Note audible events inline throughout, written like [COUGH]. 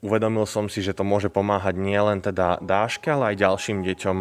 uvedomil som si, že to môže pomáhať nielen teda Dáške, ale aj ďalším deťom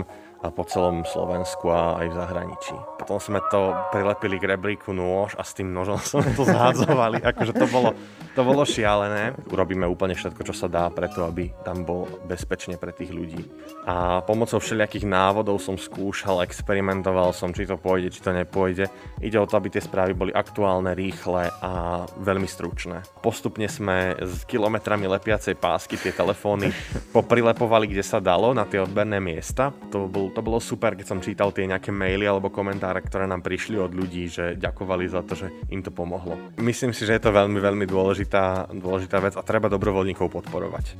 po celom Slovensku a aj v zahraničí. Potom sme to prilepili k rebríku nôž a s tým nožom [LAUGHS] sme to zhádzovali. akože to bolo, to bolo šialené. Urobíme úplne všetko, čo sa dá preto, aby tam bol bezpečne pre tých ľudí. A pomocou všelijakých návodov som skúšal, experimentoval som, či to pôjde, či to nepôjde. Ide o to, aby tie správy boli aktuálne, rýchle a veľmi stručné. Postupne sme s kilometrami lepiacej pásky tie telefóny poprilepovali, kde sa dalo, na tie odberné miesta. To bol to bolo super, keď som čítal tie nejaké maily alebo komentáre, ktoré nám prišli od ľudí, že ďakovali za to, že im to pomohlo. Myslím si, že je to veľmi, veľmi dôležitá, dôležitá vec a treba dobrovoľníkov podporovať.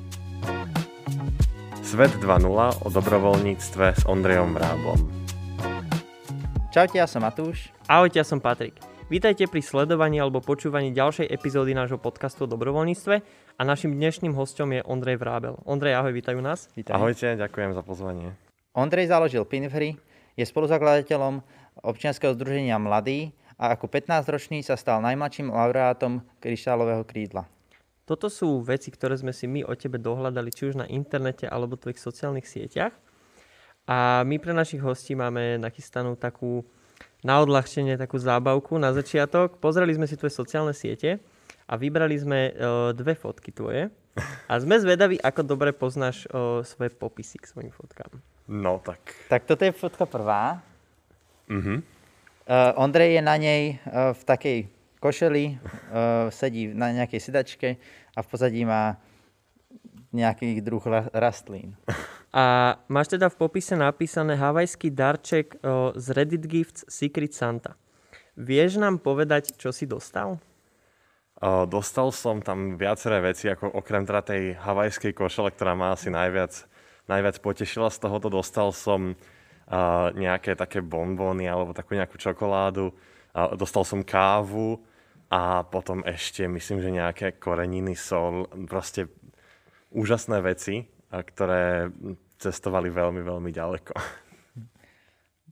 Svet 2.0 o dobrovoľníctve s Ondrejom Vráblom. Čaute, ja som Matúš. Ahojte, ja som Patrik. Vítajte pri sledovaní alebo počúvaní ďalšej epizódy nášho podcastu o dobrovoľníctve a našim dnešným hostom je Ondrej Vrábel. Ondrej, ahoj, vítajú nás. Vítaj. Ahojte, ďakujem za pozvanie. Ondrej založil Pinfry, je spoluzakladateľom občianskeho združenia Mladý a ako 15-ročný sa stal najmladším laureátom kryštálového krídla. Toto sú veci, ktoré sme si my o tebe dohľadali či už na internete alebo tvojich sociálnych sieťach. A my pre našich hostí máme nachystanú takú na odľahčenie takú zábavku na začiatok. Pozreli sme si tvoje sociálne siete a vybrali sme uh, dve fotky tvoje. [LAUGHS] A sme zvedaví, ako dobre poznáš uh, svoje popisy k svojim fotkám. No tak. Tak toto je fotka prvá. Mhm. Uh, Ondrej je na nej uh, v takej košeli, uh, sedí na nejakej sedačke a v pozadí má nejaký druh rastlín. A máš teda v popise napísané havajský darček z Reddit Gifts Secret Santa. Vieš nám povedať, čo si dostal? Uh, dostal som tam viaceré veci, ako okrem teda tej havajskej košele, ktorá má asi najviac najviac potešila z tohoto. Dostal som uh, nejaké také bonbóny alebo takú nejakú čokoládu. Uh, dostal som kávu a potom ešte myslím, že nejaké koreniny, sol, proste úžasné veci, ktoré cestovali veľmi, veľmi ďaleko.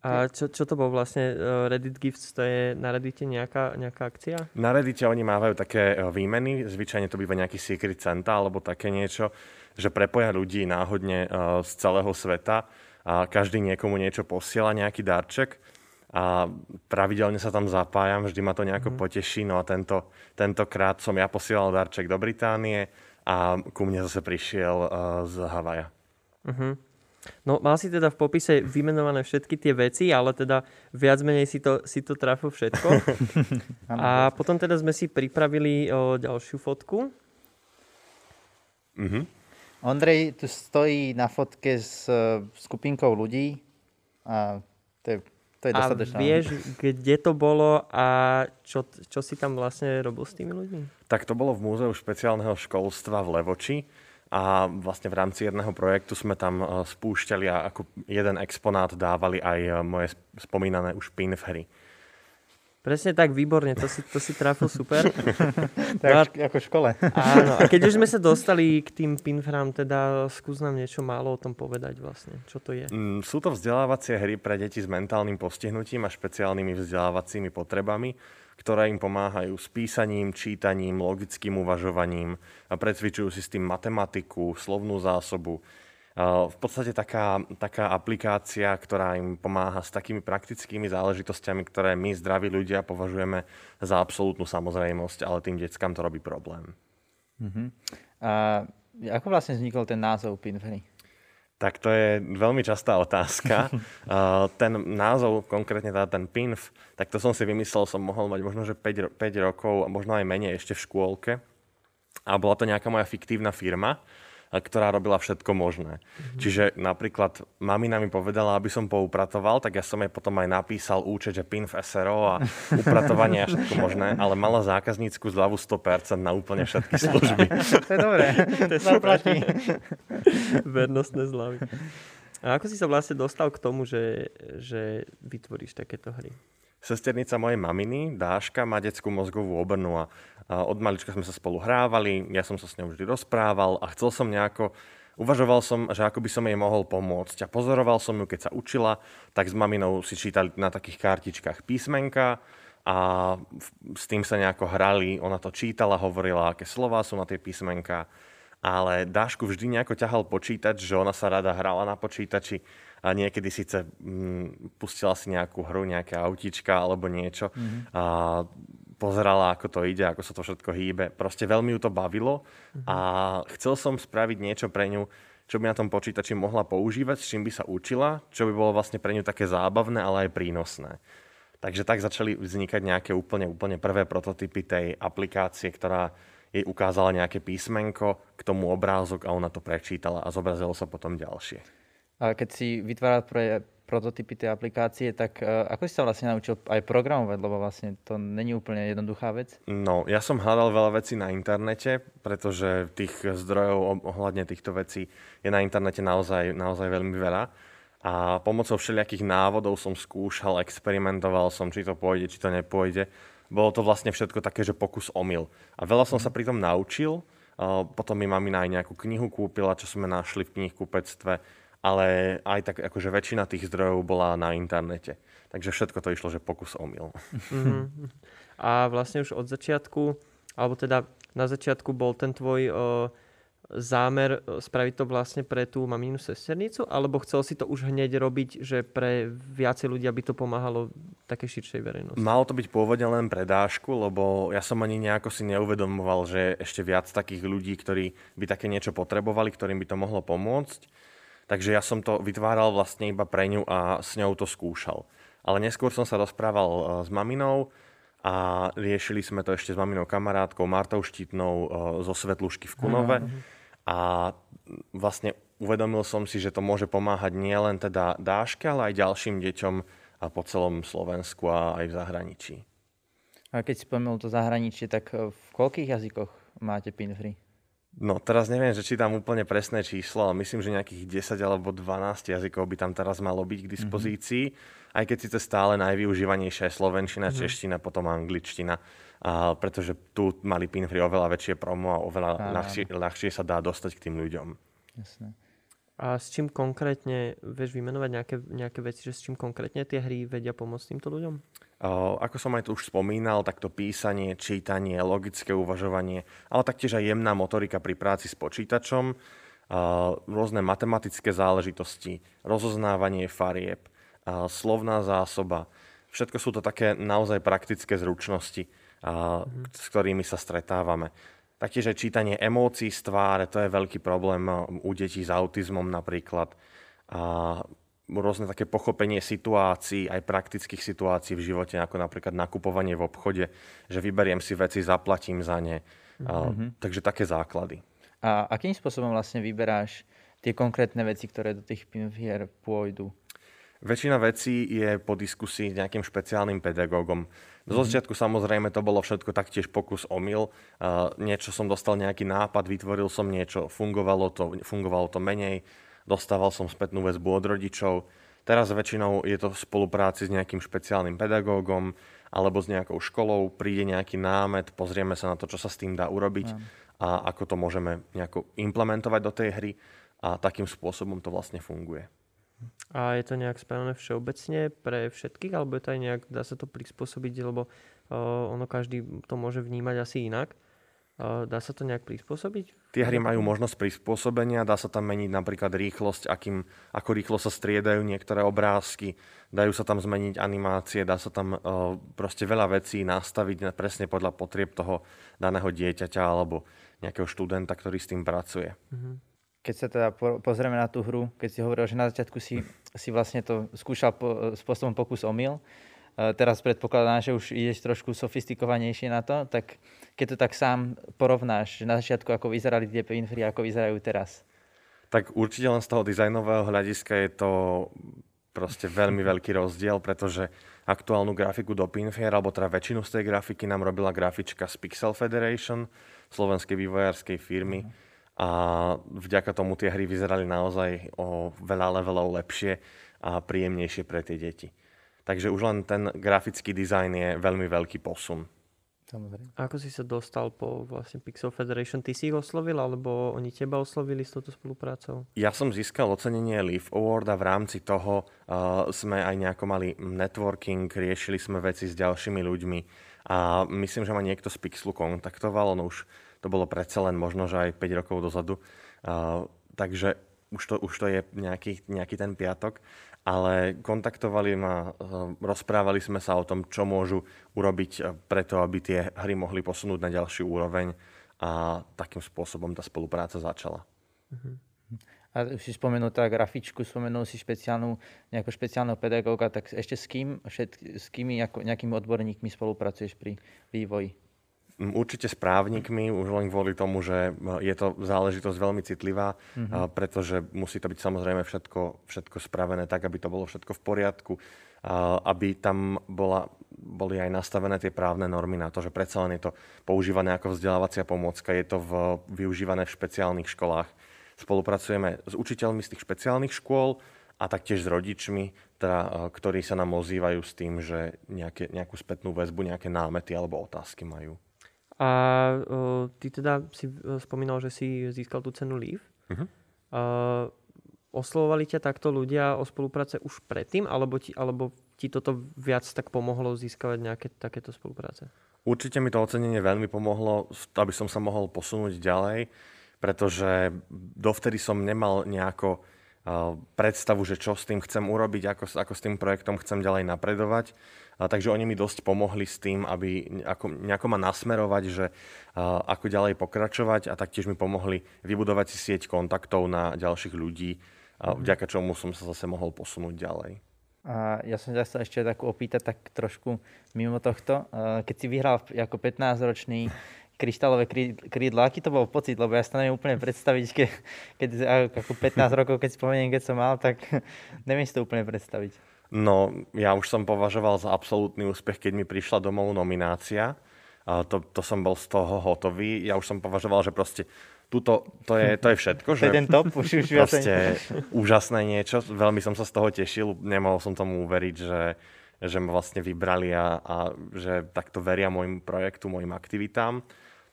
A čo, čo to bol vlastne Reddit Gifts? To je na Reddite nejaká, nejaká akcia? Na Reddite oni mávajú také výmeny, zvyčajne to býva nejaký Secret Santa alebo také niečo, že prepoja ľudí náhodne eh, z celého sveta a každý niekomu niečo posiela, nejaký darček a pravidelne sa tam zapájam, vždy ma to nejako mm. poteší. No a tento, tentokrát som ja posielal darček do Británie a ku mne zase prišiel uh, z Havaja. Mm-hmm. No mal si teda v popise vymenované všetky tie veci, ale teda viac menej si to, si to trafil všetko. [LAUGHS] a potom teda sme si pripravili o, ďalšiu fotku. Mm-hmm. Ondrej tu stojí na fotke s skupinkou ľudí a to je, to je dostatočné. A vieš, kde to bolo a čo, čo si tam vlastne robil s tými ľuďmi? Tak to bolo v Múzeu špeciálneho školstva v Levoči a vlastne v rámci jedného projektu sme tam e, spúšťali a ako jeden exponát dávali aj e, moje spomínané už pinfhery. Presne tak, výborne, to si, to si trafil super. [LAUGHS] tak no, ako v škole. Áno, a keď už sme [LAUGHS] sa dostali k tým pinfram, teda skús nám niečo málo o tom povedať vlastne, čo to je. Mm, sú to vzdelávacie hry pre deti s mentálnym postihnutím a špeciálnymi vzdelávacími potrebami, ktoré im pomáhajú s písaním, čítaním, logickým uvažovaním a precvičujú si s tým matematiku, slovnú zásobu, v podstate taká, taká aplikácia, ktorá im pomáha s takými praktickými záležitosťami, ktoré my, zdraví ľudia, považujeme za absolútnu samozrejmosť, ale tým deckám to robí problém. Uh-huh. A ako vlastne vznikol ten názov Pinfree? Tak to je veľmi častá otázka. [LAUGHS] ten názov, konkrétne teda ten PINF, tak to som si vymyslel, som mohol mať možno, že 5, 5 rokov, a možno aj menej ešte v škôlke. A bola to nejaká moja fiktívna firma, ktorá robila všetko možné. Mm-hmm. Čiže napríklad mamina mi povedala, aby som poupratoval, tak ja som jej potom aj napísal účet, že PIN v SRO a [LAUGHS] upratovanie a všetko možné, ale mala zákaznícku zľavu 100% na úplne všetky [LAUGHS] služby. to je dobré. [LAUGHS] to je zaplatí. Vernostné zľavy. A ako si sa vlastne dostal k tomu, že, že vytvoríš takéto hry? Sesternica mojej maminy, Dáška, má detskú mozgovú obrnu a od malička sme sa spolu hrávali, ja som sa s ňou vždy rozprával a chcel som nejako, uvažoval som, že ako by som jej mohol pomôcť a pozoroval som ju, keď sa učila, tak s maminou si čítali na takých kartičkách písmenka a s tým sa nejako hrali, ona to čítala, hovorila, aké slova sú na tie písmenka ale Dášku vždy nejako ťahal počítač, že ona sa rada hrala na počítači a niekedy síce mm, pustila si nejakú hru, nejaké autíčka alebo niečo mm-hmm. a pozerala, ako to ide, ako sa to všetko hýbe. Proste veľmi ju to bavilo mm-hmm. a chcel som spraviť niečo pre ňu, čo by na tom počítači mohla používať, s čím by sa učila, čo by bolo vlastne pre ňu také zábavné, ale aj prínosné. Takže tak začali vznikať nejaké úplne, úplne prvé prototypy tej aplikácie, ktorá jej ukázala nejaké písmenko, k tomu obrázok a ona to prečítala a zobrazilo sa potom ďalšie. Keď si vytváral pre prototypy tej aplikácie, tak uh, ako si sa vlastne naučil aj programovať, lebo vlastne to není úplne jednoduchá vec? No, ja som hľadal veľa vecí na internete, pretože tých zdrojov ohľadne týchto vecí je na internete naozaj, naozaj veľmi veľa. A pomocou všelijakých návodov som skúšal, experimentoval som, či to pôjde, či to nepôjde bolo to vlastne všetko také, že pokus omyl. A veľa som sa pri tom naučil, potom mi mamina aj nejakú knihu kúpila, čo sme našli v knihkupectve, ale aj tak akože väčšina tých zdrojov bola na internete. Takže všetko to išlo, že pokus omyl. Mm-hmm. A vlastne už od začiatku, alebo teda na začiatku bol ten tvoj o, zámer spraviť to vlastne pre tú maminu sesternicu, alebo chcel si to už hneď robiť, že pre viacej ľudia by to pomáhalo také širšej verejnosti? Malo to byť pôvodne len pre Dášku, lebo ja som ani nejako si neuvedomoval, že ešte viac takých ľudí, ktorí by také niečo potrebovali, ktorým by to mohlo pomôcť. Takže ja som to vytváral vlastne iba pre ňu a s ňou to skúšal. Ale neskôr som sa rozprával e, s maminou a riešili sme to ešte s maminou kamarátkou Martou Štítnou e, zo Svetlušky v Kunove. A vlastne uvedomil som si, že to môže pomáhať nielen teda Dáške, ale aj ďalším deťom po celom Slovensku a aj v zahraničí. A keď spomenul to zahraničie, tak e, v koľkých jazykoch máte PinFree? No teraz neviem, že či tam úplne presné číslo, ale myslím, že nejakých 10 alebo 12 jazykov by tam teraz malo byť k dispozícii. Mm-hmm. Aj keď síce stále najvyužívanejšia je slovenčina, mm-hmm. čeština, potom angličtina a pretože tu mali Pinfree oveľa väčšie promo a oveľa ľahšie, ľahšie sa dá dostať k tým ľuďom. Jasné. A s čím konkrétne, vieš vymenovať nejaké, nejaké veci, že s čím konkrétne tie hry vedia pomôcť týmto ľuďom? Uh, ako som aj tu už spomínal, tak to písanie, čítanie, logické uvažovanie, ale taktiež aj jemná motorika pri práci s počítačom, uh, rôzne matematické záležitosti, rozoznávanie farieb, uh, slovná zásoba. Všetko sú to také naozaj praktické zručnosti, mm-hmm. s ktorými sa stretávame. Taktiež aj čítanie emócií z tváre, to je veľký problém u detí s autizmom napríklad. Rôzne také pochopenie situácií, aj praktických situácií v živote, ako napríklad nakupovanie v obchode, že vyberiem si veci, zaplatím za ne. Mm-hmm. takže také základy. A akým spôsobom vlastne vyberáš tie konkrétne veci, ktoré do tých pinvier pôjdu? Väčšina vecí je po diskusii s nejakým špeciálnym pedagógom. Zo mhm. začiatku samozrejme to bolo všetko taktiež pokus omyl. Uh, niečo som dostal nejaký nápad, vytvoril som niečo, fungovalo to, fungovalo to menej, dostával som spätnú väzbu od rodičov. Teraz väčšinou je to v spolupráci s nejakým špeciálnym pedagógom alebo s nejakou školou, príde nejaký námet, pozrieme sa na to, čo sa s tým dá urobiť ja. a ako to môžeme nejako implementovať do tej hry a takým spôsobom to vlastne funguje. A je to nejak spravené všeobecne pre všetkých, alebo je to aj nejak, dá sa to prispôsobiť, lebo uh, ono každý to môže vnímať asi inak. Dá sa to nejak prispôsobiť? Tie hry majú možnosť prispôsobenia, dá sa tam meniť napríklad rýchlosť, akým, ako rýchlo sa striedajú niektoré obrázky, dajú sa tam zmeniť animácie, dá sa tam uh, proste veľa vecí nastaviť presne podľa potrieb toho daného dieťaťa alebo nejakého študenta, ktorý s tým pracuje. Uh-huh keď sa teda pozrieme na tú hru, keď si hovoril, že na začiatku si, si vlastne to skúšal po, spôsobom pokus omyl, teraz predpokladám, že už ideš trošku sofistikovanejšie na to, tak keď to tak sám porovnáš, že na začiatku ako vyzerali tie Pinfree, ako vyzerajú teraz? Tak určite len z toho dizajnového hľadiska je to proste veľmi veľký rozdiel, pretože aktuálnu grafiku do Pinfair, alebo teda väčšinu z tej grafiky nám robila grafička z Pixel Federation, slovenskej vývojárskej firmy. Uh-huh a vďaka tomu tie hry vyzerali naozaj o veľa levelov lepšie a príjemnejšie pre tie deti. Takže už len ten grafický dizajn je veľmi veľký posun. Samozrejme. A ako si sa dostal po vlastne Pixel Federation? Ty si ich oslovil, alebo oni teba oslovili s touto spoluprácou? Ja som získal ocenenie Leaf Award a v rámci toho uh, sme aj nejako mali networking, riešili sme veci s ďalšími ľuďmi a myslím, že ma niekto z Pixelu kontaktoval, on už to bolo predsa len možno, že aj 5 rokov dozadu. Takže už to, už to je nejaký, nejaký ten piatok ale kontaktovali ma, rozprávali sme sa o tom, čo môžu urobiť preto, aby tie hry mohli posunúť na ďalší úroveň a takým spôsobom tá spolupráca začala. Uh-huh. A už si spomenul tá grafičku, spomenul si špeciálnu, nejakého špeciálneho pedagóga, tak ešte s kým, všet, s kými, nejakými odborníkmi spolupracuješ pri vývoji? Určite s právnikmi, už len kvôli tomu, že je to záležitosť veľmi citlivá, uh-huh. pretože musí to byť samozrejme všetko, všetko spravené tak, aby to bolo všetko v poriadku, aby tam bola, boli aj nastavené tie právne normy na to, že predsa len je to používané ako vzdelávacia pomôcka, je to v, využívané v špeciálnych školách Spolupracujeme s učiteľmi z tých špeciálnych škôl a taktiež s rodičmi, teda, ktorí sa nám ozývajú s tým, že nejaké, nejakú spätnú väzbu, nejaké námety alebo otázky majú. A uh, ty teda si e, spomínal, že si získal tú cenu LEAF. Uh-huh. Uh, oslovovali ťa takto ľudia o spolupráce už predtým, alebo ti, alebo ti toto viac tak pomohlo získavať nejaké takéto spolupráce? Určite mi to ocenenie veľmi pomohlo, aby som sa mohol posunúť ďalej pretože dovtedy som nemal nejako predstavu, že čo s tým chcem urobiť, ako, ako s tým projektom chcem ďalej napredovať. A, takže oni mi dosť pomohli s tým, aby ako, nejako ma nasmerovať, že a, ako ďalej pokračovať a taktiež mi pomohli vybudovať si sieť kontaktov na ďalších ľudí, a, mhm. vďaka čomu som sa zase mohol posunúť ďalej. A ja som sa ešte takú opýtať tak trošku mimo tohto. Keď si vyhral ako 15-ročný [LAUGHS] kryštálové krídlo. Aký to bol pocit? Lebo ja to neviem úplne predstaviť, keď, keď ako 15 rokov, keď spomeniem, keď som mal, tak [LAUGHS] neviem si to úplne predstaviť. No, ja už som považoval za absolútny úspech, keď mi prišla domov nominácia. A to, to som bol z toho hotový. Ja už som považoval, že proste tuto, to, je, to je všetko. Že ten top, už, už proste úžasné niečo. Veľmi som sa z toho tešil. Nemohol som tomu uveriť, že, že ma vlastne vybrali a, a že takto veria môjmu projektu, môjim aktivitám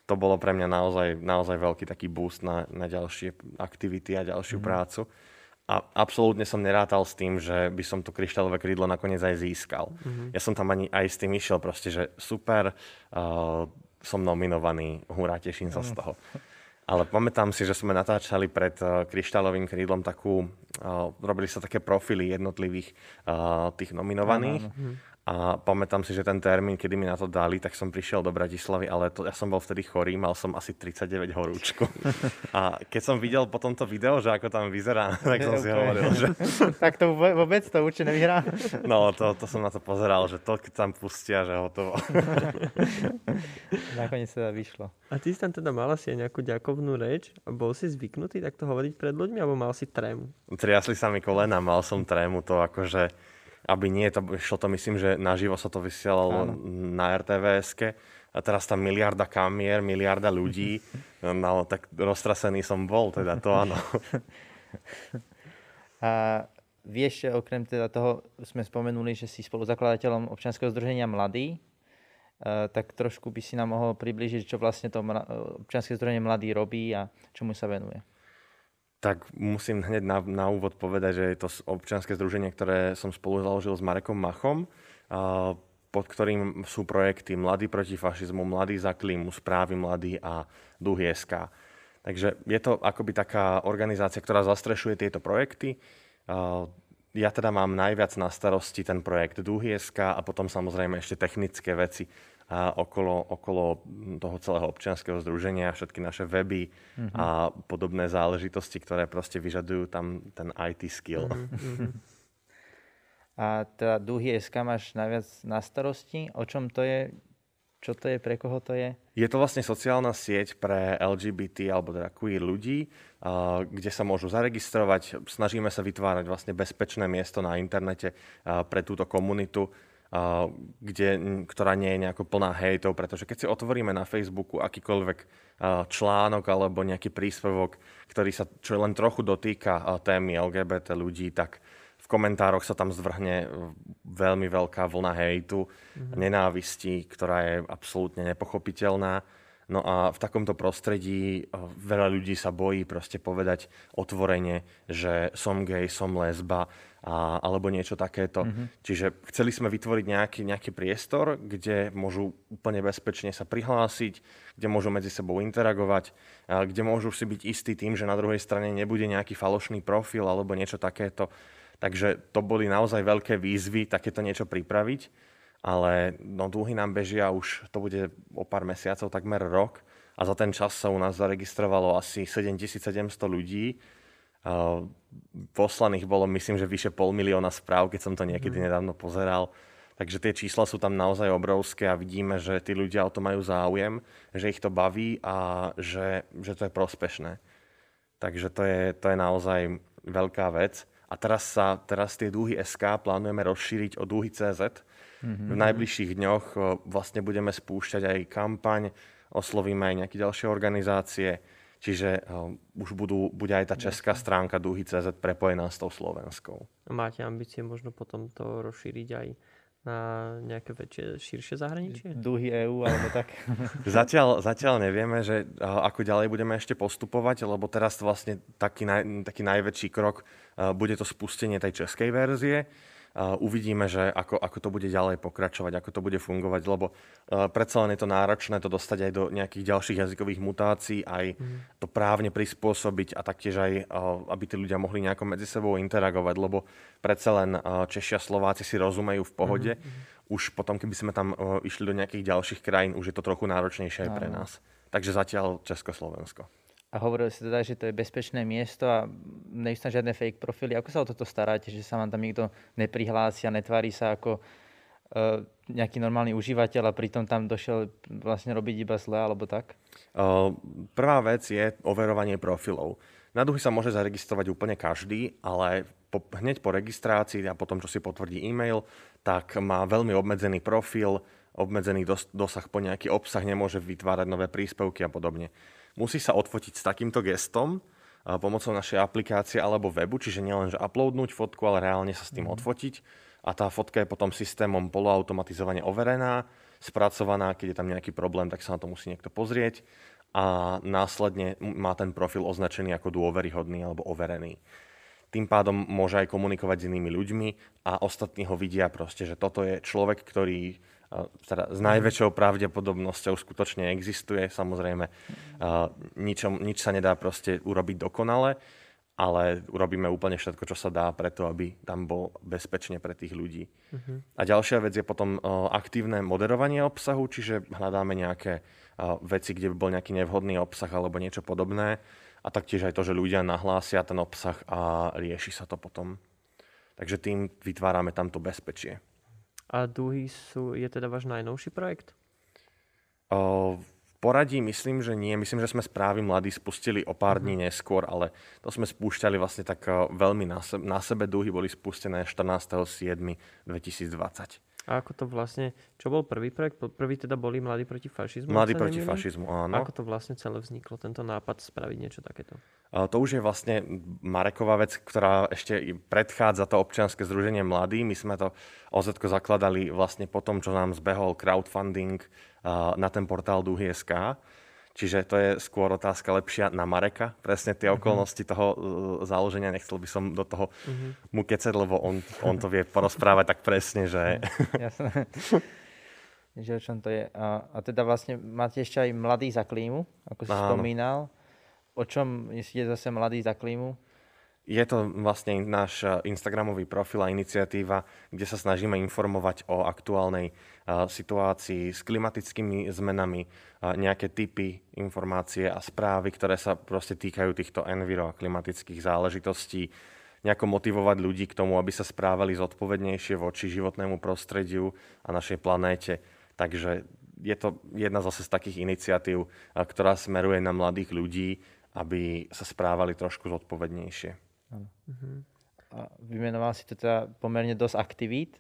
to bolo pre mňa naozaj, naozaj veľký taký boost na, na ďalšie aktivity a ďalšiu mm. prácu. A absolútne som nerátal s tým, že by som to kryštálové krídlo nakoniec aj získal. Mm-hmm. Ja som tam ani aj s tým išiel proste, že super, uh, som nominovaný, hurá, teším sa mm. z toho. Ale pamätám si, že sme natáčali pred uh, kryštálovým krídlom takú, uh, robili sa také profily jednotlivých uh, tých nominovaných. Ano, ano. A pamätám si, že ten termín, kedy mi na to dali, tak som prišiel do Bratislavy, ale to, ja som bol vtedy chorý, mal som asi 39 horúčku. [LAUGHS] A keď som videl potom to video, že ako tam vyzerá, [LAUGHS] tak som si hovoril, že... [LAUGHS] tak to vôbec to určite nevyhrá. no, to, to som na to pozeral, že to keď tam pustia, že hotovo. Nakoniec sa vyšlo. A ty si tam teda mal asi aj nejakú ďakovnú reč a bol si zvyknutý takto hovoriť pred ľuďmi, alebo mal si trému? Triasli sa mi kolena, mal som trému, to akože aby nie, to, šlo to myslím, že naživo sa to vysielalo Áno. na rtvs a teraz tam miliarda kamier, miliarda ľudí, [LAUGHS] no tak roztrasený som bol, teda to áno. [LAUGHS] A vieš, okrem teda toho sme spomenuli, že si spoluzakladateľom občianskeho združenia Mladý, tak trošku by si nám mohol približiť, čo vlastne to občianske združenie Mladý robí a čomu sa venuje tak musím hneď na, na úvod povedať, že je to občianske združenie, ktoré som spolu založil s Marekom Machom, pod ktorým sú projekty Mladí proti fašizmu, Mladí za klímu, Správy mladí a Duhy SK. Takže je to akoby taká organizácia, ktorá zastrešuje tieto projekty. Ja teda mám najviac na starosti ten projekt Duhy SK a potom samozrejme ešte technické veci, a okolo, okolo toho celého občianského združenia, všetky naše weby mm-hmm. a podobné záležitosti, ktoré proste vyžadujú tam ten IT skill. Mm-hmm. [LAUGHS] A teda Duhy SK máš najviac na starosti? O čom to je? Čo to je? Pre koho to je? Je to vlastne sociálna sieť pre LGBT alebo teda queer ľudí, kde sa môžu zaregistrovať. Snažíme sa vytvárať vlastne bezpečné miesto na internete pre túto komunitu kde, ktorá nie je nejako plná hejtov, pretože keď si otvoríme na Facebooku akýkoľvek článok alebo nejaký príspevok, ktorý sa čo len trochu dotýka témy LGBT ľudí, tak v komentároch sa tam zvrhne veľmi veľká vlna hejtu, mm-hmm. nenávisti, ktorá je absolútne nepochopiteľná No a v takomto prostredí veľa ľudí sa bojí proste povedať otvorene, že som gay, som lesba a, alebo niečo takéto. Mm-hmm. Čiže chceli sme vytvoriť nejaký, nejaký priestor, kde môžu úplne bezpečne sa prihlásiť, kde môžu medzi sebou interagovať, a kde môžu si byť istí tým, že na druhej strane nebude nejaký falošný profil alebo niečo takéto. Takže to boli naozaj veľké výzvy takéto niečo pripraviť ale no, dlhy nám bežia už, to bude o pár mesiacov, takmer rok a za ten čas sa u nás zaregistrovalo asi 7700 ľudí. Poslaných bolo, myslím, že vyše pol milióna správ, keď som to niekedy mm. nedávno pozeral. Takže tie čísla sú tam naozaj obrovské a vidíme, že tí ľudia o to majú záujem, že ich to baví a že, že to je prospešné. Takže to je, to je naozaj veľká vec. A teraz sa teraz tie dúhy SK plánujeme rozšíriť o dúhy CZ, Mm-hmm. V najbližších dňoch vlastne budeme spúšťať aj kampaň, oslovíme aj nejaké ďalšie organizácie, čiže už budú, bude aj tá česká stránka CZ prepojená s tou slovenskou. Máte ambície možno potom to rozšíriť aj na nejaké väčšie, širšie zahraničie? Dúhy EÚ alebo tak? [LAUGHS] zatiaľ, zatiaľ nevieme, že ako ďalej budeme ešte postupovať, lebo teraz vlastne taký, naj, taký najväčší krok bude to spustenie tej českej verzie uvidíme, že ako, ako to bude ďalej pokračovať, ako to bude fungovať, lebo uh, predsa len je to náročné to dostať aj do nejakých ďalších jazykových mutácií, aj mm. to právne prispôsobiť a taktiež aj, uh, aby tí ľudia mohli nejako medzi sebou interagovať, lebo predsa len uh, Češi a Slováci si rozumejú v pohode. Mm. Už potom, keby sme tam išli do nejakých ďalších krajín, už je to trochu náročnejšie aj pre nás. Takže zatiaľ Československo a hovorili ste teda, že to je bezpečné miesto a nie sú tam žiadne fake profily. Ako sa o toto staráte, že sa vám tam nikto neprihlási a netvári sa ako uh, nejaký normálny užívateľ a pritom tam došiel vlastne robiť iba zle alebo tak? Uh, prvá vec je overovanie profilov. Na duhy sa môže zaregistrovať úplne každý, ale po, hneď po registrácii a potom, čo si potvrdí e-mail, tak má veľmi obmedzený profil, obmedzený dos, dosah po nejaký obsah, nemôže vytvárať nové príspevky a podobne musí sa odfotiť s takýmto gestom pomocou našej aplikácie alebo webu, čiže nielen, že uploadnúť fotku, ale reálne sa s tým mhm. odfotiť. A tá fotka je potom systémom poloautomatizovane overená, spracovaná, keď je tam nejaký problém, tak sa na to musí niekto pozrieť a následne má ten profil označený ako dôveryhodný alebo overený. Tým pádom môže aj komunikovať s inými ľuďmi a ostatní ho vidia proste, že toto je človek, ktorý teda s najväčšou pravdepodobnosťou skutočne existuje. Samozrejme, nič, nič sa nedá proste urobiť dokonale, ale urobíme úplne všetko, čo sa dá preto, aby tam bol bezpečne pre tých ľudí. Uh-huh. A ďalšia vec je potom aktívne moderovanie obsahu, čiže hľadáme nejaké veci, kde by bol nejaký nevhodný obsah alebo niečo podobné. A taktiež aj to, že ľudia nahlásia ten obsah a rieši sa to potom. Takže tým vytvárame tamto bezpečie. A Duhy sú, je teda váš najnovší projekt? O, v poradí myslím, že nie. Myslím, že sme správy mladí spustili o pár dní mhm. neskôr, ale to sme spúšťali vlastne tak veľmi na sebe. Na sebe Duhy boli spustené 14.7.2020. A ako to vlastne, čo bol prvý projekt? Prvý teda boli Mladí proti fašizmu? Mladí proti nemýlim? fašizmu, áno. Ako to vlastne celé vzniklo, tento nápad spraviť niečo takéto? To už je vlastne Mareková vec, ktorá ešte predchádza to občianske združenie Mladí. My sme to oz zakladali vlastne po tom, čo nám zbehol crowdfunding na ten portál Duhy.sk Čiže to je skôr otázka lepšia na Mareka. Presne tie mm-hmm. okolnosti toho uh, založenia, nechcel by som do toho mm-hmm. mu kecať, lebo on, on to vie porozprávať tak presne, že... Jasné. že o čom to je. A, a teda vlastne máte ešte aj Mladý za klímu, ako si Áno. spomínal. O čom je zase Mladý za klímu? Je to vlastne náš eh, Instagramový profil a iniciatíva, kde sa snažíme informovať o aktuálnej eh, situácii s klimatickými zmenami, nejaké typy, informácie a správy, ktoré sa proste týkajú týchto enviro a klimatických záležitostí, nejako motivovať ľudí k tomu, aby sa správali zodpovednejšie voči životnému prostrediu a našej planéte. Takže je to jedna zase z takých iniciatív, eh, ktorá smeruje na mladých ľudí, aby sa správali trošku zodpovednejšie. Uh-huh. A vymenoval si to teda pomerne dosť aktivít.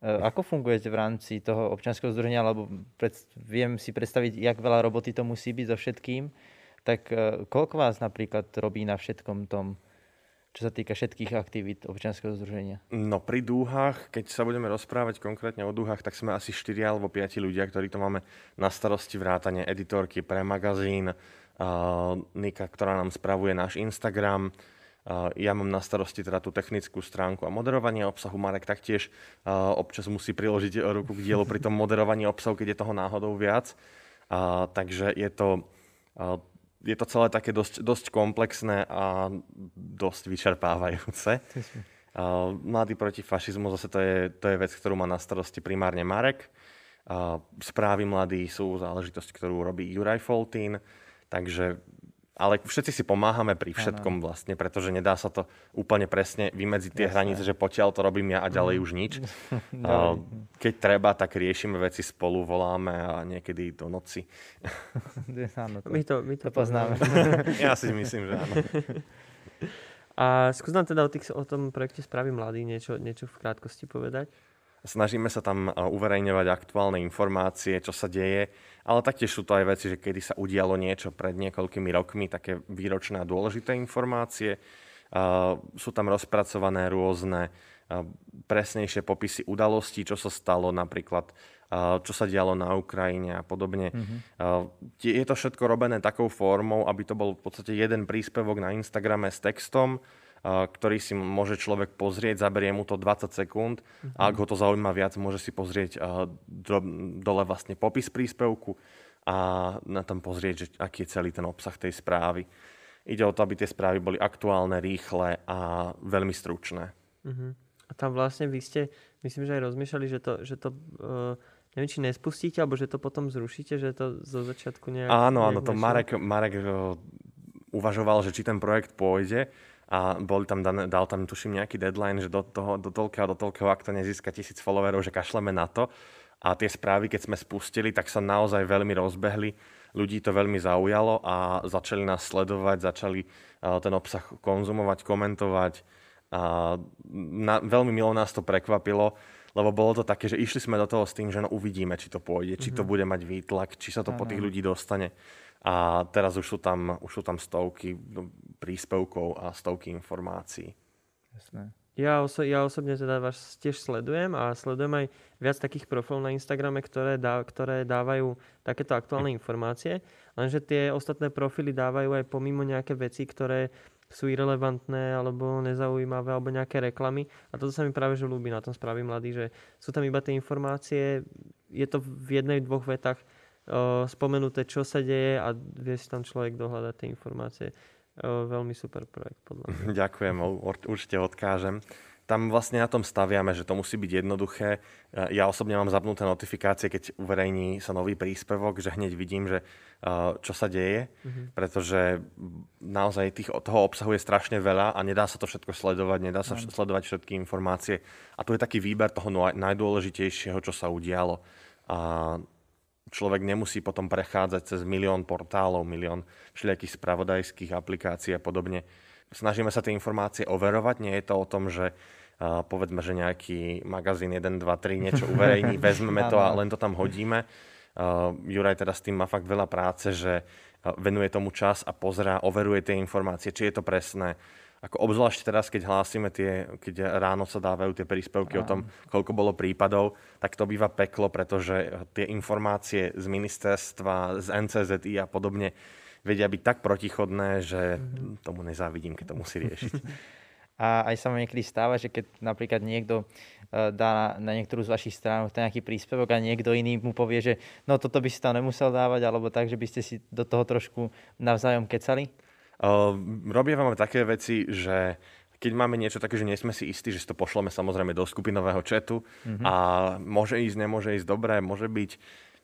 E, ako fungujete v rámci toho občianského združenia, lebo pred, viem si predstaviť, jak veľa roboty to musí byť so všetkým, tak e, koľko vás napríklad robí na všetkom tom čo sa týka všetkých aktivít občianskeho združenia? No pri dúhach, keď sa budeme rozprávať konkrétne o dúhach, tak sme asi 4 alebo 5 ľudia, ktorí to máme na starosti vrátane editorky pre magazín, uh, Nika, ktorá nám spravuje náš Instagram, uh, ja mám na starosti teda tú technickú stránku a moderovanie obsahu. Marek taktiež uh, občas musí priložiť ruku k dielu pri tom moderovaní obsahu, keď je toho náhodou viac. Uh, takže je to je to celé také dosť, dosť komplexné a dosť vyčerpávajúce. Mladý proti fašizmu, zase to je, to je vec, ktorú má na starosti primárne Marek. Správy mladí sú záležitosť, ktorú robí Juraj Foltín, takže ale všetci si pomáhame pri všetkom ano. vlastne, pretože nedá sa to úplne presne vymedziť tie Jasne. hranice, že potiaľ to robím ja a ďalej mm. už nič. [LAUGHS] Keď treba, tak riešime veci spolu, voláme a niekedy do noci. [LAUGHS] áno, to, my to, my to, to poznáme. [LAUGHS] ja si myslím, že áno. A skús nám teda o, tých, o tom projekte Spraví mladý niečo, niečo v krátkosti povedať. Snažíme sa tam uverejňovať aktuálne informácie, čo sa deje, ale taktiež sú to aj veci, že kedy sa udialo niečo pred niekoľkými rokmi, také výročné a dôležité informácie. Sú tam rozpracované rôzne presnejšie popisy udalostí, čo sa stalo napríklad, čo sa dialo na Ukrajine a podobne. Mm-hmm. Je to všetko robené takou formou, aby to bol v podstate jeden príspevok na Instagrame s textom, ktorý si môže človek pozrieť, zaberie mu to 20 sekúnd a ak ho to zaujíma viac, môže si pozrieť do, dole vlastne popis príspevku a na tom pozrieť, že aký je celý ten obsah tej správy. Ide o to, aby tie správy boli aktuálne, rýchle a veľmi stručné. Uh-huh. A tam vlastne vy ste, myslím, že aj rozmýšľali, že to, že to uh, neviem, či nespustíte, alebo že to potom zrušíte, že to zo začiatku nejak... Áno, áno, to Marek, Marek uh, uvažoval, že či ten projekt pôjde, a boli tam dané, dal tam tuším nejaký deadline, že do, toho, do toľkého, do toľkého, ak to nezíska tisíc followerov, že kašleme na to. A tie správy, keď sme spustili, tak sa naozaj veľmi rozbehli. Ľudí to veľmi zaujalo a začali nás sledovať, začali ten obsah konzumovať, komentovať. A na, veľmi milo nás to prekvapilo, lebo bolo to také, že išli sme do toho s tým, že no uvidíme, či to pôjde, či to mhm. bude mať výtlak, či sa to po tých ľudí dostane. A teraz už sú tam, už sú tam stovky príspevkov a stovky informácií. Jasné. Ja, oso- ja osobne teda vás tiež sledujem a sledujem aj viac takých profilov na Instagrame, ktoré, dá, ktoré dávajú takéto aktuálne informácie, lenže tie ostatné profily dávajú aj pomimo nejaké veci, ktoré sú irrelevantné alebo nezaujímavé alebo nejaké reklamy. A toto sa mi práve že ľúbi na tom spraví mladý, že sú tam iba tie informácie, je to v jednej, dvoch vetách spomenuté, čo sa deje a vie si tam človek dohľadať tie informácie. Veľmi super projekt, podľa mňa. [LAUGHS] Ďakujem, určite odkážem. Tam vlastne na tom staviame, že to musí byť jednoduché. Ja osobne mám zapnuté notifikácie, keď uverejní sa nový príspevok, že hneď vidím, že čo sa deje, mm-hmm. pretože naozaj tých, toho obsahu je strašne veľa a nedá sa to všetko sledovať, nedá sa mm. sledovať všetky informácie. A tu je taký výber toho najdôležitejšieho, čo sa udialo. A človek nemusí potom prechádzať cez milión portálov, milión všelijakých spravodajských aplikácií a podobne. Snažíme sa tie informácie overovať, nie je to o tom, že povedzme, že nejaký magazín 1, 2, 3 niečo uverejní, [LAUGHS] vezmeme to a len to tam hodíme. Juraj teda s tým má fakt veľa práce, že venuje tomu čas a pozerá, overuje tie informácie, či je to presné, ako obzvlášť teraz, keď hlásime tie, keď ráno sa dávajú tie príspevky Aj. o tom, koľko bolo prípadov, tak to býva peklo, pretože tie informácie z ministerstva, z NCZI a podobne vedia byť tak protichodné, že mm-hmm. tomu nezávidím, keď to musí riešiť. [LAUGHS] A aj sa mi niekedy stáva, že keď napríklad niekto e, dá na, na niektorú z vašich strán nejaký príspevok a niekto iný mu povie, že no toto by si tam nemusel dávať, alebo tak, že by ste si do toho trošku navzájom kecali? Uh, robievame také veci, že keď máme niečo také, že nie sme si istí, že si to pošleme samozrejme do skupinového četu mm-hmm. a môže ísť, nemôže ísť dobre, môže byť,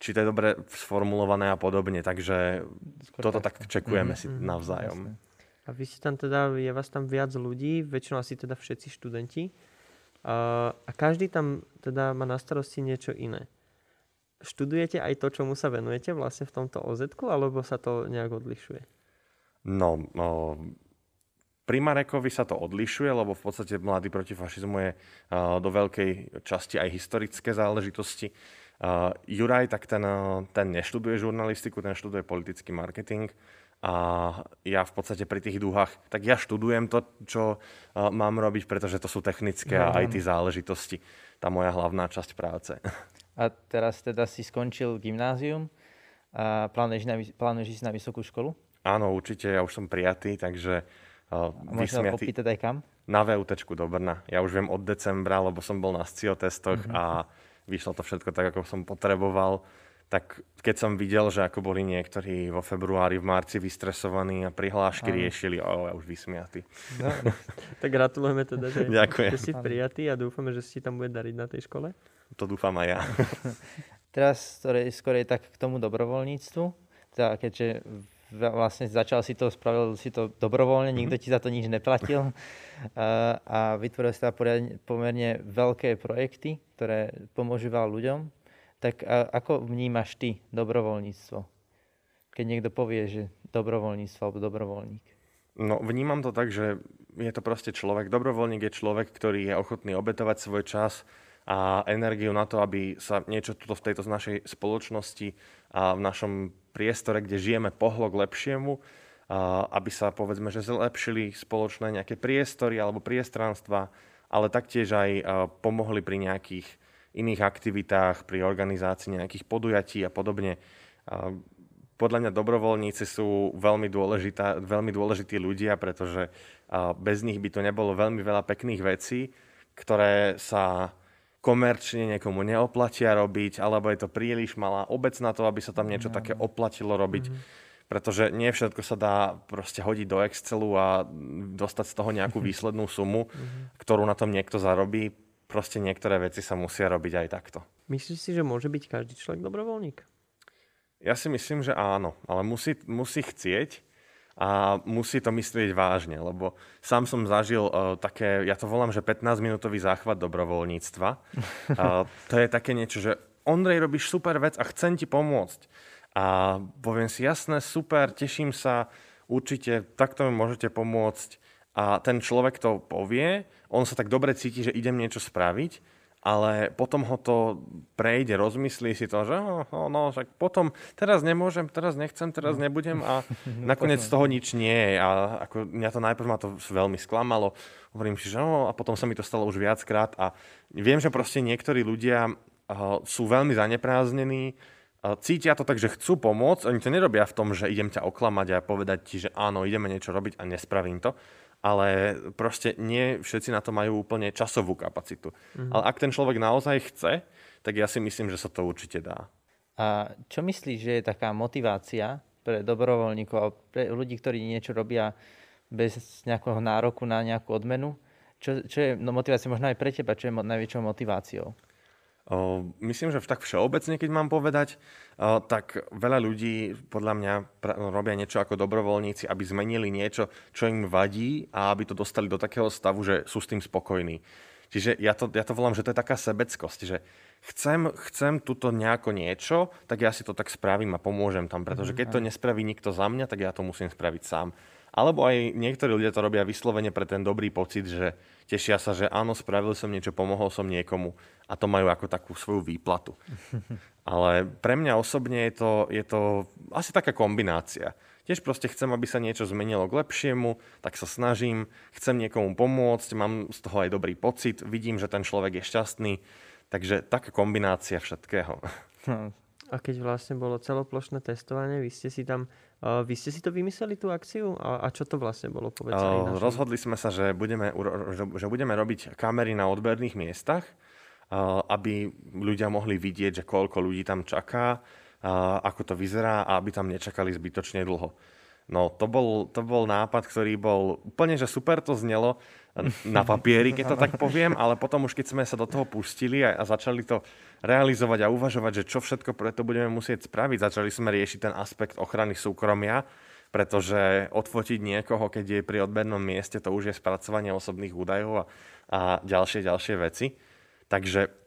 či to je dobre sformulované a podobne. Takže Skôr toto tak, tak čekujeme mm-hmm. si navzájom. Jasne. A vy ste tam teda, je vás tam viac ľudí, väčšinou asi teda všetci študenti. A, a každý tam teda má na starosti niečo iné. Študujete aj to, čomu sa venujete vlastne v tomto oz alebo sa to nejak odlišuje? No, no pri Marekovi sa to odlišuje, lebo v podstate Mladý proti fašizmu je uh, do veľkej časti aj historické záležitosti. Uh, Juraj, tak ten, ten neštuduje žurnalistiku, ten študuje politický marketing a ja v podstate pri tých dúhach, tak ja študujem to, čo mám robiť, pretože to sú technické a IT záležitosti. Tá moja hlavná časť práce. [LAUGHS] A teraz teda si skončil gymnázium a plánuješ, na, plánuješ ísť na vysokú školu? Áno, určite, ja už som prijatý, takže uh, vysmiatý. popýtať aj kam? Na VUT do Brna. Ja už viem od decembra, lebo som bol na SCIO testoch mm-hmm. [LAUGHS] a vyšlo to všetko tak, ako som potreboval tak keď som videl, že ako boli niektorí vo februári, v marci vystresovaní a prihlášky Aj. riešili, o, ja už vysmiatý. No, [LAUGHS] tak gratulujeme teda, že, Ďakujem. že si prijatý a dúfame, že si tam bude dariť na tej škole. To dúfam aj ja. [LAUGHS] Teraz skôr je tak k tomu dobrovoľníctvu, teda keďže vlastne začal si to, spravil si to dobrovoľne, mm-hmm. nikto ti za to nič neplatil [LAUGHS] a, a vytvoril si teda pomerne veľké projekty, ktoré pomôžu veľa ľuďom tak ako vnímaš ty dobrovoľníctvo? Keď niekto povie, že dobrovoľníctvo alebo dobrovoľník. No, vnímam to tak, že je to proste človek. Dobrovoľník je človek, ktorý je ochotný obetovať svoj čas a energiu na to, aby sa niečo tuto v tejto našej spoločnosti a v našom priestore, kde žijeme, pohlo k lepšiemu, a aby sa povedzme, že zlepšili spoločné nejaké priestory alebo priestranstva, ale taktiež aj pomohli pri nejakých iných aktivitách, pri organizácii nejakých podujatí a podobne. Podľa mňa dobrovoľníci sú veľmi, dôležitá, veľmi dôležití ľudia, pretože bez nich by to nebolo veľmi veľa pekných vecí, ktoré sa komerčne niekomu neoplatia robiť, alebo je to príliš malá obec na to, aby sa tam niečo také oplatilo robiť. Mm-hmm. Pretože nie všetko sa dá proste hodiť do Excelu a dostať z toho nejakú [LAUGHS] výslednú sumu, mm-hmm. ktorú na tom niekto zarobí proste niektoré veci sa musia robiť aj takto. Myslíš si, že môže byť každý človek dobrovoľník? Ja si myslím, že áno, ale musí, musí chcieť a musí to myslieť vážne, lebo sám som zažil uh, také, ja to volám, že 15-minútový záchvat dobrovoľníctva. Uh, to je také niečo, že Ondrej, robíš super vec a chcem ti pomôcť. A poviem si, jasné, super, teším sa, určite takto mi môžete pomôcť. A ten človek to povie on sa tak dobre cíti, že idem niečo spraviť, ale potom ho to prejde, rozmyslí si to, že no, no, no však potom teraz nemôžem, teraz nechcem, teraz no. nebudem a [LAUGHS] nakoniec z toho nič nie je. A ako mňa to najprv ma to veľmi sklamalo. Hovorím si, že no, a potom sa mi to stalo už viackrát a viem, že proste niektorí ľudia uh, sú veľmi zanepráznení, uh, cítia to tak, že chcú pomôcť, oni to nerobia v tom, že idem ťa oklamať a povedať ti, že áno, ideme niečo robiť a nespravím to ale proste nie všetci na to majú úplne časovú kapacitu. Mm-hmm. Ale ak ten človek naozaj chce, tak ja si myslím, že sa to určite dá. A čo myslíš, že je taká motivácia pre dobrovoľníkov a pre ľudí, ktorí niečo robia bez nejakého nároku na nejakú odmenu? Čo, čo je no, motivácia možno aj pre teba? Čo je najväčšou motiváciou? Myslím, že tak všeobecne, keď mám povedať, tak veľa ľudí podľa mňa robia niečo ako dobrovoľníci, aby zmenili niečo, čo im vadí a aby to dostali do takého stavu, že sú s tým spokojní. Čiže ja to, ja to volám, že to je taká sebeckosť, že chcem, chcem tuto nejako niečo, tak ja si to tak spravím a pomôžem tam, pretože mhm, keď to nespraví nikto za mňa, tak ja to musím spraviť sám. Alebo aj niektorí ľudia to robia vyslovene pre ten dobrý pocit, že tešia sa, že áno, spravil som niečo, pomohol som niekomu a to majú ako takú svoju výplatu. [LAUGHS] Ale pre mňa osobne je to, je to asi taká kombinácia. Tiež proste chcem, aby sa niečo zmenilo k lepšiemu, tak sa snažím, chcem niekomu pomôcť, mám z toho aj dobrý pocit, vidím, že ten človek je šťastný, takže taká kombinácia všetkého. [LAUGHS] A keď vlastne bolo celoplošné testovanie, vy ste si tam Uh, vy ste si to vymysleli, tú akciu? A, a čo to vlastne bolo? Povedz uh, rozhodli sme sa, že budeme, že, že budeme robiť kamery na odberných miestach, uh, aby ľudia mohli vidieť, že koľko ľudí tam čaká, uh, ako to vyzerá a aby tam nečakali zbytočne dlho. No to bol, to bol nápad, ktorý bol úplne, že super to znelo na papieri, keď to tak poviem, ale potom už keď sme sa do toho pustili a, a začali to realizovať a uvažovať, že čo všetko preto budeme musieť spraviť, začali sme riešiť ten aspekt ochrany súkromia, pretože odfotiť niekoho, keď je pri odbernom mieste, to už je spracovanie osobných údajov a, a ďalšie, ďalšie veci. Takže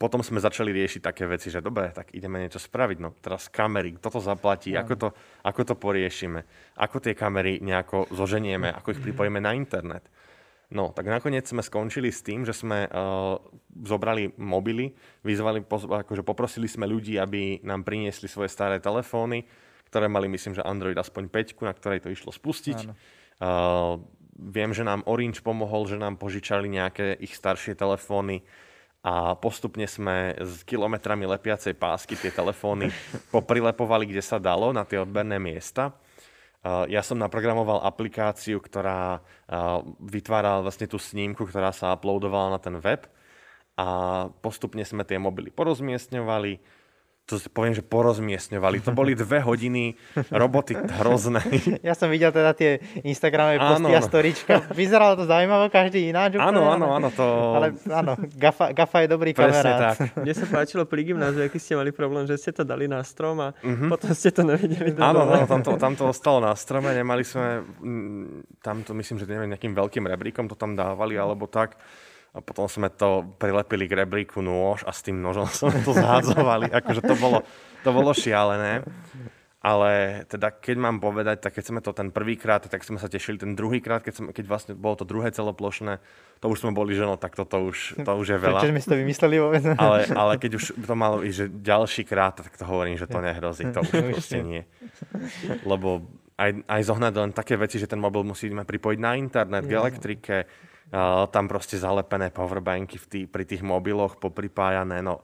potom sme začali riešiť také veci, že dobre, tak ideme niečo spraviť. No teraz kamery, toto zaplatí, ako to, ako to poriešime, ako tie kamery nejako zoženieme, ako ich pripojíme na internet. No, tak nakoniec sme skončili s tým, že sme uh, zobrali mobily, vyzvali, akože poprosili sme ľudí, aby nám priniesli svoje staré telefóny, ktoré mali myslím, že Android aspoň 5, na ktorej to išlo spustiť. Áno. Uh, viem, že nám Orange pomohol, že nám požičali nejaké ich staršie telefóny a postupne sme s kilometrami lepiacej pásky tie telefóny [LAUGHS] poprilepovali, kde sa dalo, na tie odberné miesta. Uh, ja som naprogramoval aplikáciu, ktorá uh, vytvárala vlastne tú snímku, ktorá sa uploadovala na ten web a postupne sme tie mobily porozmiestňovali, to si poviem, že porozmiestňovali. To boli dve hodiny roboty hrozné. [LAUGHS] Ja som videl teda tie Instagramové posty a storička. Vyzeralo to zaujímavé, každý ináč. Áno, áno, áno, to... Ale áno, Gafa, Gafa je dobrý Presne kamarát. tak. Mne sa páčilo pri gymnáziu, aký ste mali problém, že ste to dali na strom a potom ste to nevedeli Áno, áno, tam to, tam to ostalo na strome, nemali sme, mm, tam to myslím, že neviem, nejakým veľkým rebríkom to tam dávali, alebo tak. A potom sme to prilepili k rebríku nôž a s tým nožom [LAUGHS] sme to zhádzovali. Akože to bolo, to bolo šialené. Ale teda keď mám povedať, tak keď sme to ten prvýkrát, tak sme sa tešili ten druhýkrát, keď, sme, keď vlastne bolo to druhé celoplošné, to už sme boli, že no tak toto už, to už je veľa. Prečo sme si to vymysleli vôbec? Ale, ale keď už to malo ísť, že ďalší krát, tak to hovorím, že to nehrozí. To už [LAUGHS] proste nie. Lebo aj, aj zohnať len také veci, že ten mobil musíme pripojiť na internet, k elektrike, tam proste zalepené powerbanky v tý, pri tých mobiloch popripájané, no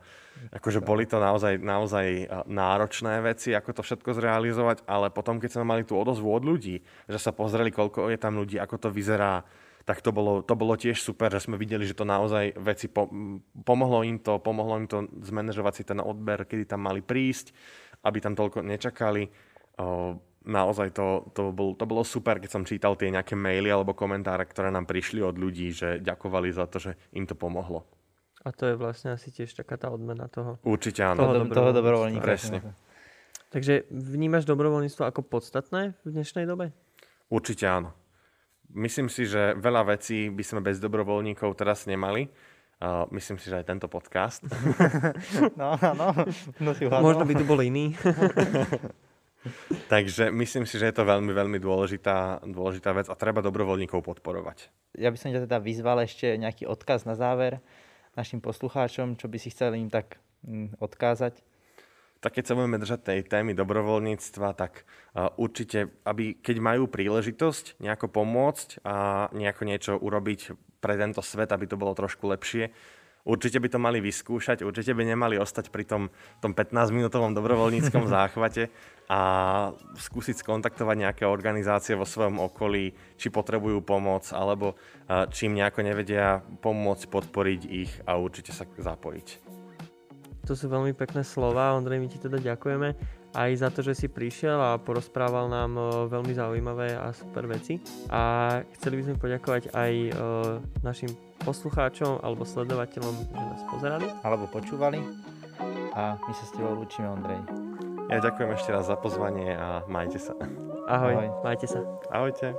akože boli to naozaj, naozaj a, náročné veci, ako to všetko zrealizovať, ale potom, keď sme mali tú odozvu od ľudí, že sa pozreli, koľko je tam ľudí, ako to vyzerá, tak to bolo, to bolo tiež super, že sme videli, že to naozaj veci po, pomohlo im to, pomohlo im to zmanéžovať si ten odber, kedy tam mali prísť, aby tam toľko nečakali. O, naozaj to, to, bol, to bolo super, keď som čítal tie nejaké maily alebo komentáre, ktoré nám prišli od ľudí, že ďakovali za to, že im to pomohlo. A to je vlastne asi tiež taká tá odmena toho. Určite áno. Toho do, toho dobrovoľníka. Presne. Takže vnímaš dobrovoľníctvo ako podstatné v dnešnej dobe? Určite áno. Myslím si, že veľa vecí by sme bez dobrovoľníkov teraz nemali. Uh, myslím si, že aj tento podcast. [LAUGHS] No, áno. No si uhádol. Možno by tu bol iný. [LAUGHS] [LAUGHS] Takže myslím si, že je to veľmi, veľmi dôležitá, dôležitá vec a treba dobrovoľníkov podporovať. Ja by som ťa teda vyzval ešte nejaký odkaz na záver našim poslucháčom, čo by si chcel im tak mm, odkázať. Tak keď sa budeme držať tej témy dobrovoľníctva, tak určite, aby keď majú príležitosť nejako pomôcť a nejako niečo urobiť pre tento svet, aby to bolo trošku lepšie, určite by to mali vyskúšať, určite by nemali ostať pri tom, tom 15-minútovom dobrovoľníckom [LAUGHS] záchvate a skúsiť skontaktovať nejaké organizácie vo svojom okolí, či potrebujú pomoc, alebo či im nejako nevedia pomôcť, podporiť ich a určite sa zapojiť. To sú veľmi pekné slova. Ondrej, my ti teda ďakujeme aj za to, že si prišiel a porozprával nám veľmi zaujímavé a super veci. A chceli by sme poďakovať aj našim poslucháčom alebo sledovateľom, že nás pozerali. Alebo počúvali. A my sa s tebou lúčime, Ondrej. Ja ďakujem ešte raz za pozvanie a majte sa. Ahoj, Ahoj. majte sa. Ahojte.